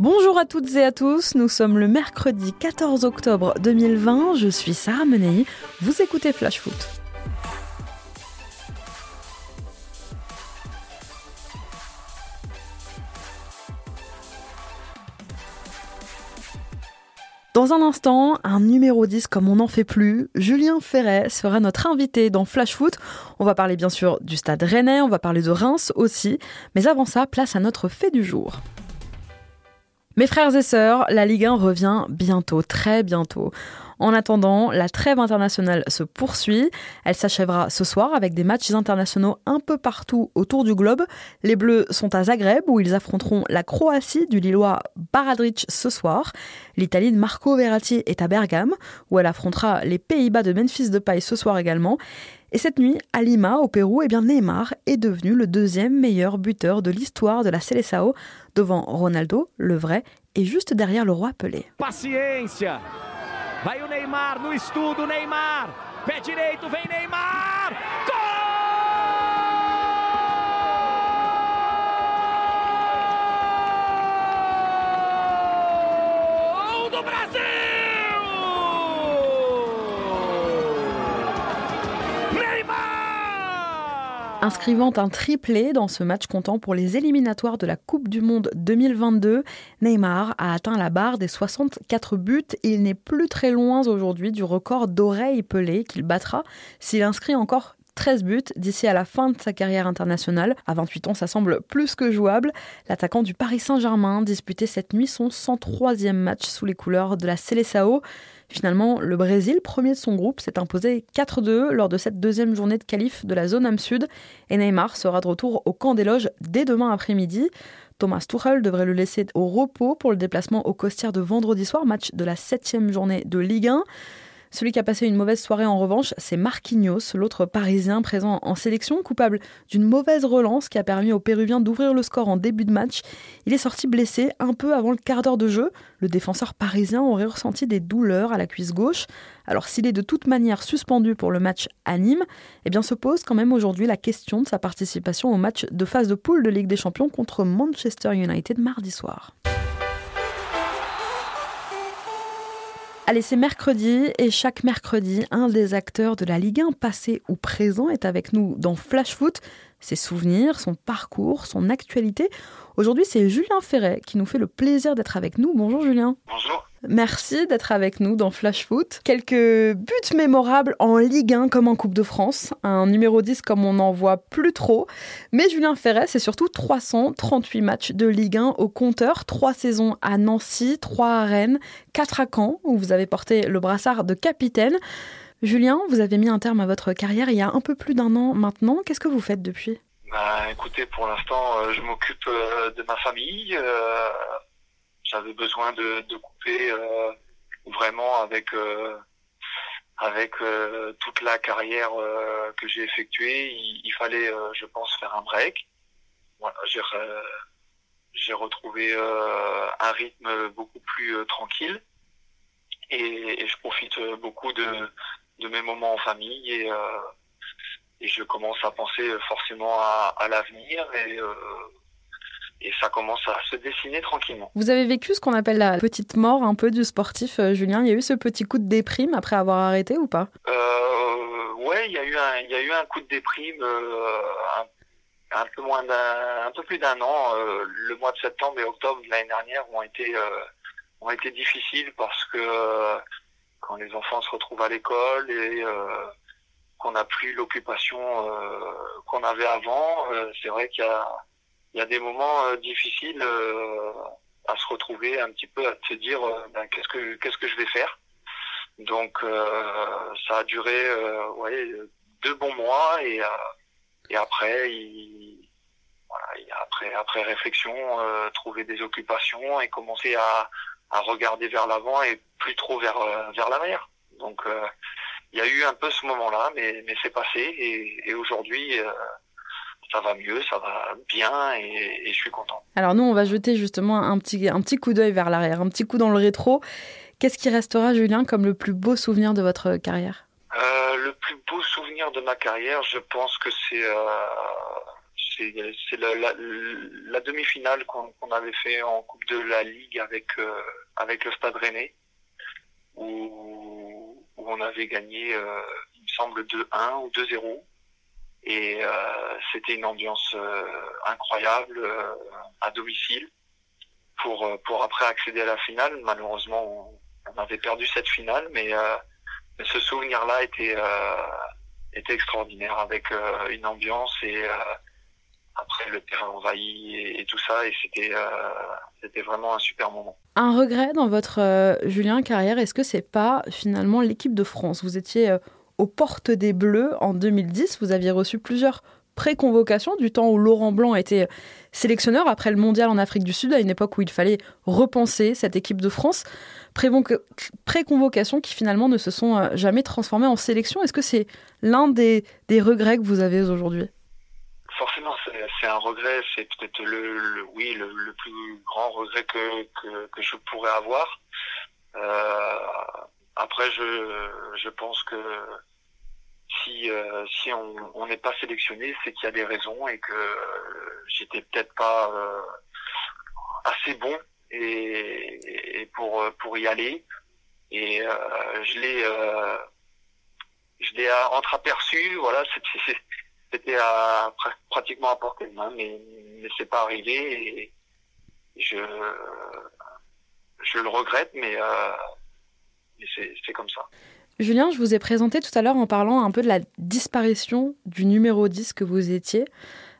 Bonjour à toutes et à tous, nous sommes le mercredi 14 octobre 2020, je suis Sarah Menei, vous écoutez Flash Foot. Dans un instant, un numéro 10 comme on n'en fait plus, Julien Ferret sera notre invité dans Flash Foot. On va parler bien sûr du stade rennais, on va parler de Reims aussi, mais avant ça, place à notre fait du jour. Mes frères et sœurs, la Ligue 1 revient bientôt, très bientôt. En attendant, la trêve internationale se poursuit. Elle s'achèvera ce soir avec des matchs internationaux un peu partout autour du globe. Les Bleus sont à Zagreb où ils affronteront la Croatie du Lillois Baradric ce soir. L'Italie de Marco Verratti est à Bergame où elle affrontera les Pays-Bas de Memphis Depay ce soir également. Et cette nuit, à Lima, au Pérou, eh bien Neymar est devenu le deuxième meilleur buteur de l'histoire de la Seleção, devant Ronaldo, le vrai, et juste derrière le roi Pelé. Neymar no Neymar. Pé direito, vem Neymar. Inscrivant un triplé dans ce match comptant pour les éliminatoires de la Coupe du Monde 2022, Neymar a atteint la barre des 64 buts et il n'est plus très loin aujourd'hui du record d'oreilles pelées qu'il battra s'il inscrit encore 13 buts d'ici à la fin de sa carrière internationale. À 28 ans, ça semble plus que jouable. L'attaquant du Paris Saint-Germain disputait cette nuit son 103e match sous les couleurs de la Seleção. Finalement, le Brésil, premier de son groupe, s'est imposé 4-2 lors de cette deuxième journée de qualif de la zone Am Sud et Neymar sera de retour au camp des loges dès demain après-midi. Thomas Tuchel devrait le laisser au repos pour le déplacement au Costières de vendredi soir, match de la septième journée de Ligue 1. Celui qui a passé une mauvaise soirée en revanche, c'est Marquinhos, l'autre Parisien présent en sélection, coupable d'une mauvaise relance qui a permis aux Péruviens d'ouvrir le score en début de match. Il est sorti blessé un peu avant le quart d'heure de jeu. Le défenseur parisien aurait ressenti des douleurs à la cuisse gauche. Alors s'il est de toute manière suspendu pour le match à Nîmes, eh bien se pose quand même aujourd'hui la question de sa participation au match de phase de poule de Ligue des Champions contre Manchester United mardi soir. Allez, c'est mercredi et chaque mercredi, un des acteurs de la Ligue 1 passé ou présent est avec nous dans Flash Foot. Ses souvenirs, son parcours, son actualité. Aujourd'hui, c'est Julien Ferret qui nous fait le plaisir d'être avec nous. Bonjour Julien. Bonjour. Merci d'être avec nous dans Flash Foot. Quelques buts mémorables en Ligue 1 comme en Coupe de France. Un numéro 10 comme on n'en voit plus trop. Mais Julien Ferret, c'est surtout 338 matchs de Ligue 1 au compteur. Trois saisons à Nancy, trois à Rennes, quatre à Caen où vous avez porté le brassard de capitaine. Julien, vous avez mis un terme à votre carrière il y a un peu plus d'un an maintenant. Qu'est-ce que vous faites depuis? Bah, écoutez, pour l'instant, euh, je m'occupe euh, de ma famille. Euh, J'avais besoin de, de couper euh, vraiment avec euh, avec euh, toute la carrière euh, que j'ai effectuée. Il, il fallait, euh, je pense, faire un break. Voilà, j'ai re- j'ai retrouvé euh, un rythme beaucoup plus tranquille et, et je profite beaucoup de de mes moments en famille et et je commence à penser forcément à, à l'avenir et, et ça commence à se dessiner tranquillement. Vous avez vécu ce qu'on appelle la petite mort un peu du sportif, euh, Julien. Il y a eu ce petit coup de déprime après avoir arrêté ou pas? Euh, ouais, il y a eu un, il y a eu un coup de déprime, euh, un, un peu moins d'un, un peu plus d'un an. Euh, le mois de septembre et octobre de l'année dernière ont été, euh, ont été difficiles parce que euh, quand les enfants se retrouvent à l'école et euh, qu'on n'a plus l'occupation euh, qu'on avait avant, euh, c'est vrai qu'il y a, il y a des moments euh, difficiles euh, à se retrouver un petit peu, à se dire euh, ben, qu'est-ce que qu'est-ce que je vais faire. Donc ça a duré ouais, deux bons mois et, et après, il, voilà, il- après, après réflexion, trouver des occupations et commencer à, à regarder vers l'avant et plus trop vers, vers l'arrière. Donc il y a eu un peu ce moment-là, mais, mais c'est passé et, et aujourd'hui euh, ça va mieux, ça va bien et, et je suis content. Alors nous, on va jeter justement un petit, un petit coup d'œil vers l'arrière, un petit coup dans le rétro. Qu'est-ce qui restera, Julien, comme le plus beau souvenir de votre carrière? Euh, le plus beau souvenir de ma carrière, je pense que c'est euh, c'est la, la, la demi-finale qu'on avait fait en Coupe de la Ligue avec avec le Stade Rennais, où, où on avait gagné, il me semble 2-1 ou 2-0. Et c'était une ambiance incroyable à domicile pour pour après accéder à la finale. Malheureusement, on, on avait perdu cette finale, mais ce souvenir-là était était extraordinaire avec euh, une ambiance et euh, après le terrain envahi et, tout ça et c'était euh, c'était vraiment un super moment. Un regret dans votre Julien carrière, est-ce que c'est pas finalement l'équipe de France? Vous étiez aux portes des Bleus en 2010, vous aviez reçu plusieurs pré-convocations du temps où Laurent Blanc était sélectionneur après le mondial en Afrique du Sud, à une époque où il fallait repenser cette équipe de France pré-convocations qui finalement ne se sont euh, jamais transformées en sélection. Est-ce que c'est l'un des, regrets que vous avez aujourd'hui? Forcément, c'est un regret. C'est peut-être le, oui le, plus grand regret que, que, que je pourrais avoir. Euh, après, je, je pense que si euh, si on n'est pas sélectionné, c'est qu'il y a des raisons et que j'étais peut-être pas euh, assez bon et, et, pour pour y aller. Et euh, je l'ai euh, je l'ai entreaperçu. Voilà, c'était à, pratiquement à portée de main, mais mais c'est pas arrivé. Et je je le regrette, mais, euh, mais c'est comme ça. Julien, je vous ai présenté tout à l'heure en parlant un peu de la disparition du numéro 10 que vous étiez.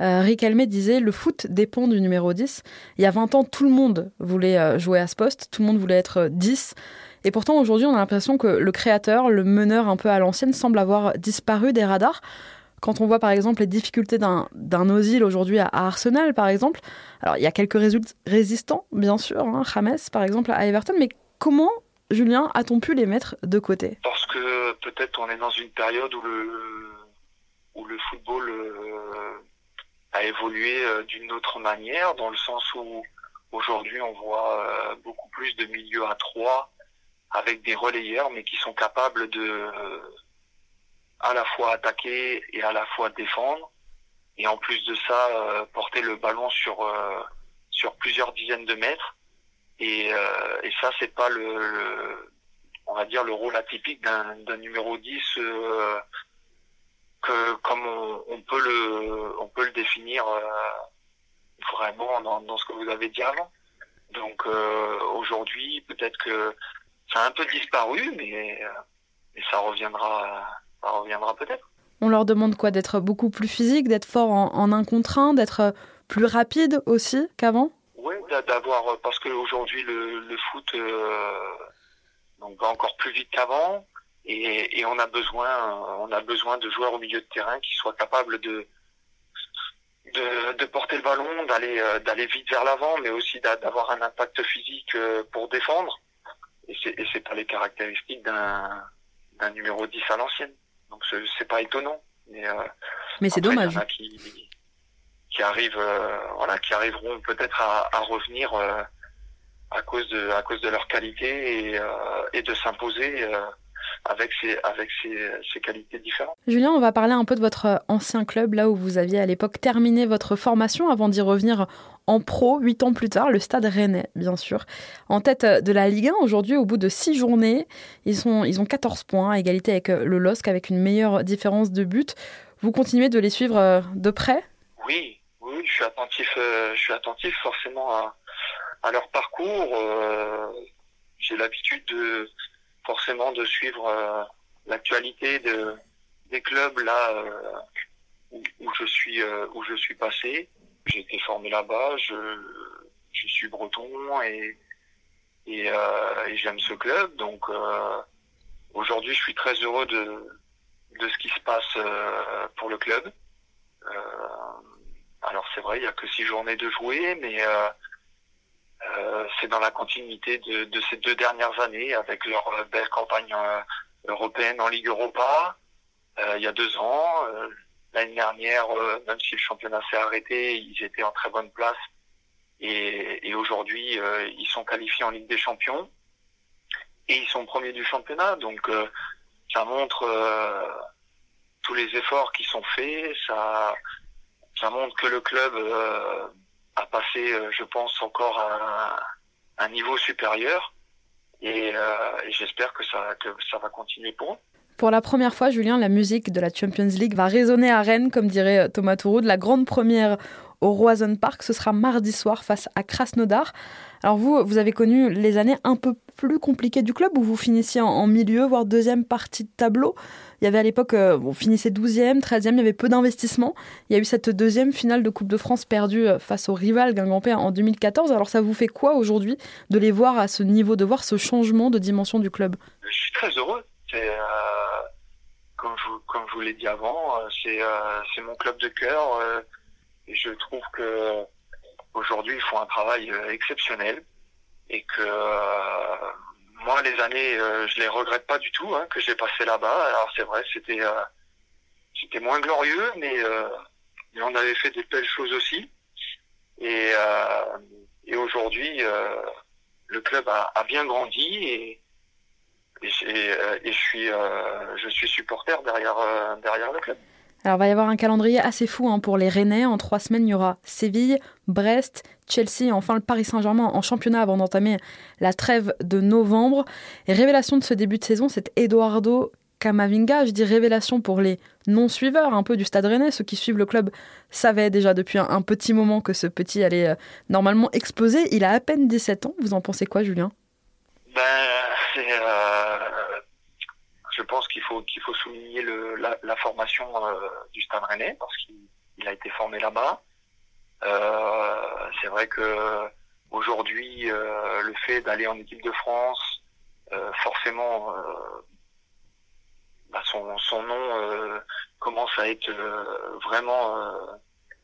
Euh, Rick Almet disait le foot dépend du numéro 10. Il y a 20 ans, tout le monde voulait euh, jouer à ce poste, tout le monde voulait être 10. Et pourtant, aujourd'hui, on a l'impression que le créateur, le meneur un peu à l'ancienne, semble avoir disparu des radars. Quand on voit par exemple les difficultés d'un Ozil aujourd'hui à, Arsenal, par exemple, alors il y a quelques résistants, bien sûr, hein, James par exemple à Everton, mais comment, Julien, a-t-on pu les mettre de côté? Parce que peut-être on est dans une période où le, football euh, a évolué euh, d'une autre manière, dans le sens où aujourd'hui on voit euh, beaucoup plus de milieux à trois avec des relayeurs, mais qui sont capables de à la fois attaquer et à la fois défendre, et en plus de ça porter le ballon sur plusieurs dizaines de mètres. Et, et ça c'est pas le, on va dire le rôle atypique d'un numéro 10 que comme on, peut le on peut le définir euh, vraiment dans, ce que vous avez dit avant. Donc euh, aujourd'hui peut-être que ça a un peu disparu, mais, euh, ça reviendra reviendra peut-être. On leur demande quoi? D'être beaucoup plus physique, d'être fort en, en un contre un, d'être plus rapide aussi qu'avant? D'avoir parce qu'aujourd'hui le, le foot donc va encore plus vite qu'avant. Et, et, on a besoin, on a besoin de joueurs au milieu de terrain qui soient capables de de, de porter le ballon, d'aller euh, d'aller vite vers l'avant, mais aussi d'avoir un impact physique euh, pour défendre. Et c'est et c'est pas les caractéristiques d'un d'un numéro 10 à l'ancienne. Donc c'est pas étonnant. Mais, euh, mais c'est dommage. Il y en a qui qui arrivent, voilà, qui arriveront peut-être à, à revenir à cause de à cause de leur qualité et, et de s'imposer avec ses, avec ses, qualités différentes. Julien, on va parler un peu de votre ancien club, là où vous aviez à l'époque terminé votre formation avant d'y revenir en pro, huit ans plus tard, le Stade Rennais, bien sûr. En tête de la Ligue 1, aujourd'hui, au bout de six journées, ils, sont, ils ont 14 points, à égalité avec le LOSC, avec une meilleure différence de but. Vous continuez de les suivre euh, de près? Oui, oui, je suis attentif, euh, je suis attentif forcément à, à leur parcours. Euh, j'ai l'habitude de forcément de suivre euh, l'actualité de, des clubs là euh, où, où, je suis euh, où je suis passé. J'ai été formé là-bas, je, je suis breton et et, et j'aime ce club. Donc aujourd'hui, je suis très heureux de de ce qui se passe pour le club. Alors c'est vrai, il y a que six journées de jouer, mais euh, c'est dans la continuité de, de, ces deux dernières années avec leur euh, belle campagne euh, européenne en Ligue Europa il y a deux ans. L'année dernière, même si le championnat s'est arrêté, ils étaient en très bonne place. Et, et aujourd'hui, ils sont qualifiés en Ligue des Champions. Et ils sont premiers du championnat. Donc ça montre tous les efforts qui sont faits. Ça, ça montre que le club a passé, je pense, encore à un, niveau supérieur. Et, j'espère que ça, que ça va continuer pour eux. Pour la première fois, Julien, la musique de la Champions League va résonner à Rennes, comme dirait Thomas de La grande première au Roison Park, ce sera mardi soir face à Krasnodar. Alors vous, vous avez connu les années un peu plus compliquées du club où vous finissiez en, milieu, voire deuxième partie de tableau. Il y avait à l'époque, euh, on finissait 12e, 13e, il y avait peu d'investissement. Il y a eu cette deuxième finale de Coupe de France perdue euh, face au rival Guingampé en 2014. Alors ça vous fait quoi aujourd'hui de les voir à ce niveau, de voir ce changement de dimension du club? Je suis très heureux. C'est, euh, comme, je, comme vous l'ai dit avant, c'est, c'est mon club de cœur. Et je trouve que aujourd'hui, ils font un travail euh, exceptionnel et que euh, moi, les années, euh, je les regrette pas du tout hein, que j'ai passé là-bas. Alors c'est vrai, c'était c'était moins glorieux, mais, mais, on avait fait des belles choses aussi. Et, et aujourd'hui, le club a, a, bien grandi et, et, et je suis je suis supporter derrière derrière le club. Alors, il va y avoir un calendrier assez fou hein, pour les Rennais. En trois semaines, il y aura Séville, Brest, Chelsea enfin le Paris Saint-Germain en championnat avant d'entamer la trêve de novembre. Révélation de ce début de saison, c'est Eduardo Camavinga. Je dis révélation pour les non-suiveurs un peu du Stade Rennais. Ceux qui suivent le club savaient déjà depuis un, petit moment que ce petit allait euh, normalement exploser. Il a à peine 17 ans. Vous en pensez quoi, Julien? Ben, euh, je pense qu'il faut qu'il faut souligner le, la, la, formation euh, du Stade Rennais parce qu'il a été formé là-bas. Euh, c'est vrai que aujourd'hui, euh, le fait d'aller en équipe de France, euh, forcément, bah son, son, nom commence à être vraiment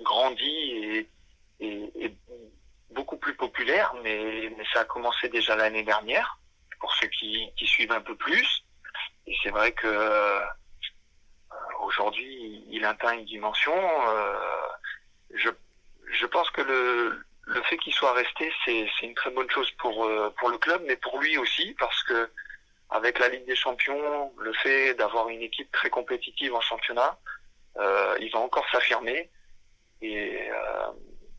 grandi et, et, et, beaucoup plus populaire, mais, mais ça a commencé déjà l'année dernière pour ceux qui, qui suivent un peu plus. Et c'est vrai que euh, aujourd'hui, il atteint une dimension. Euh, je, je pense que le, le fait qu'il soit resté, c'est, une très bonne chose pour, euh, pour le club, mais pour lui aussi, parce que avec la Ligue des Champions, le fait d'avoir une équipe très compétitive en championnat, euh, il va encore s'affirmer. Et, euh,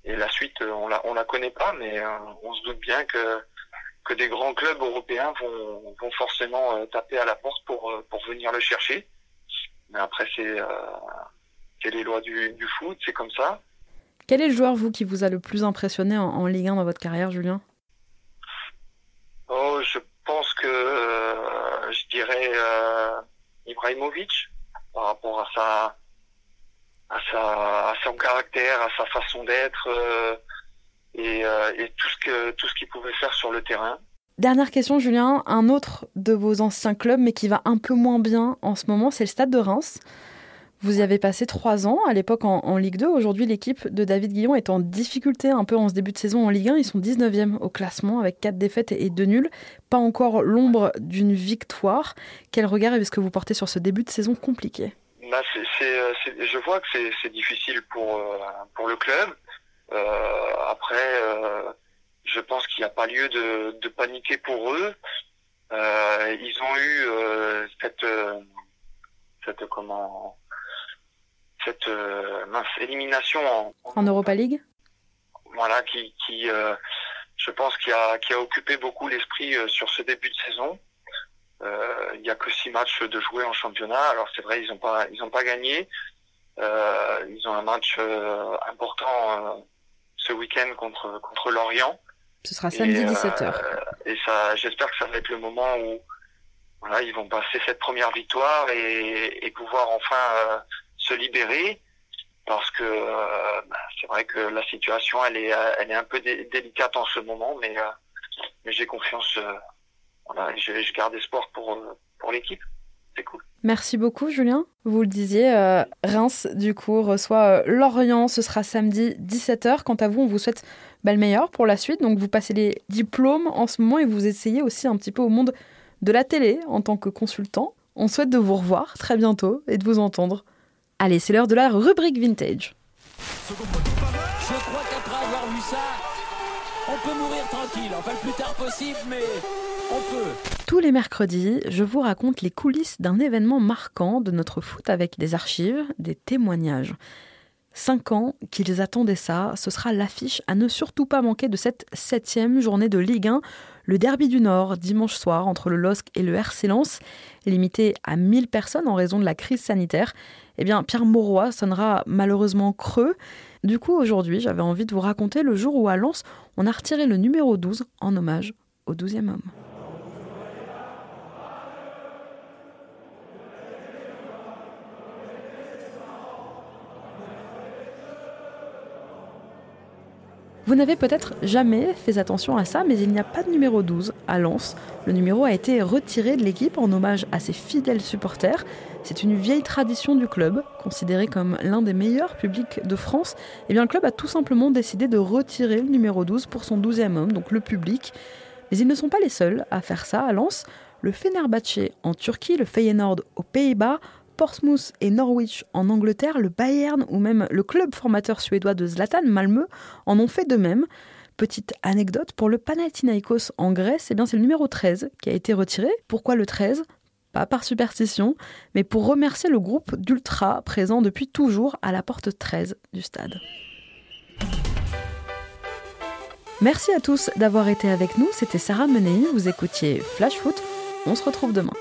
et la suite, on la, on la connaît pas, mais on se doute bien que que des grands clubs européens vont, vont forcément euh, taper à la porte pour, euh, pour venir le chercher. Mais après, c'est euh, les lois du, du foot, c'est comme ça. Quel est le joueur, vous, qui vous a le plus impressionné en, Ligue 1 dans votre carrière, Julien? Oh, je pense que euh, je dirais euh, Ibrahimovic par rapport à sa à sa à son caractère, à sa façon d'être. Euh, et, et tout ce que tout ce qu'il pouvait faire sur le terrain. Dernière question, Julien. Un autre de vos anciens clubs, mais qui va un peu moins bien en ce moment, c'est le Stade de Reims. Vous y avez passé trois ans, à l'époque en, en, Ligue 2. Aujourd'hui, l'équipe de David Guillon est en difficulté un peu en ce début de saison en Ligue 1. Ils sont 19e au classement avec quatre défaites et deux nuls. Pas encore l'ombre d'une victoire. Quel regard est-ce que vous portez sur ce début de saison compliqué? Bah, c euh, Je vois que c'est difficile pour, euh, pour le club. Euh, après, euh, je pense qu'il n'y a pas lieu de, de, paniquer pour eux. Euh, ils ont eu cette, cette comment, cette mince élimination en, en Europa League. Voilà, qui, qui je pense qui a, qui a occupé beaucoup l'esprit sur ce début de saison. Euh, il n'y a que six matchs de jouer en championnat. Alors c'est vrai, ils n'ont pas, ils ont pas gagné. Euh, ils ont un match euh, important ce week-end contre, contre Lorient. Ce sera samedi 17h. Euh, et ça, j'espère que ça va être le moment où voilà, ils vont passer cette première victoire et, et pouvoir enfin euh, se libérer. Parce que euh, bah, c'est vrai que la situation, elle est, elle est un peu délicate en ce moment, mais, mais j'ai confiance. voilà, je, je garde espoir pour, pour l'équipe. C'est cool. Merci beaucoup, Julien. Vous le disiez, euh, Reims, du coup, reçoit euh, Lorient. Ce sera samedi 17h. Quant à vous, on vous souhaite bah, le meilleur pour la suite. Donc, vous passez les diplômes en ce moment et vous essayez aussi un petit peu au monde de la télé en tant que consultant. On souhaite de vous revoir très bientôt et de vous entendre. Allez, c'est l'heure de la rubrique vintage. Je crois qu'après avoir vu ça, on peut mourir tranquille. Enfin, le plus tard possible, mais. Tous les mercredis, je vous raconte les coulisses d'un événement marquant de notre foot avec des archives, des témoignages. Cinq ans qu'ils attendaient ça, ce sera l'affiche à ne surtout pas manquer de cette septième journée de Ligue 1, le Derby du Nord, dimanche soir, entre le LOSC et le RC Lens, limité à 1000 personnes en raison de la crise sanitaire. Eh bien, Pierre Mauroy sonnera malheureusement creux. Du coup, aujourd'hui, j'avais envie de vous raconter le jour où à Lens, on a retiré le numéro 12 en hommage au 12e homme. Vous n'avez peut-être jamais fait attention à ça, mais il n'y a pas de numéro 12 à Lens. Le numéro a été retiré de l'équipe en hommage à ses fidèles supporters. C'est une vieille tradition du club, considéré comme l'un des meilleurs publics de France. Eh bien, le club a tout simplement décidé de retirer le numéro 12 pour son 12e homme, donc le public. Mais ils ne sont pas les seuls à faire ça à Lens. Le Fenerbahçe en Turquie, le Feyenoord aux Pays-Bas Portsmouth et Norwich en Angleterre, le Bayern ou même le club formateur suédois de Zlatan, Malmö, en ont fait de même. Petite anecdote, pour le Panathinaikos en Grèce, eh bien c'est le numéro 13 qui a été retiré. Pourquoi le 13 Pas par superstition, mais pour remercier le groupe d'ultra présent depuis toujours à la porte 13 du stade. Merci à tous d'avoir été avec nous, c'était Sarah Menei, vous écoutiez Flash Foot, on se retrouve demain.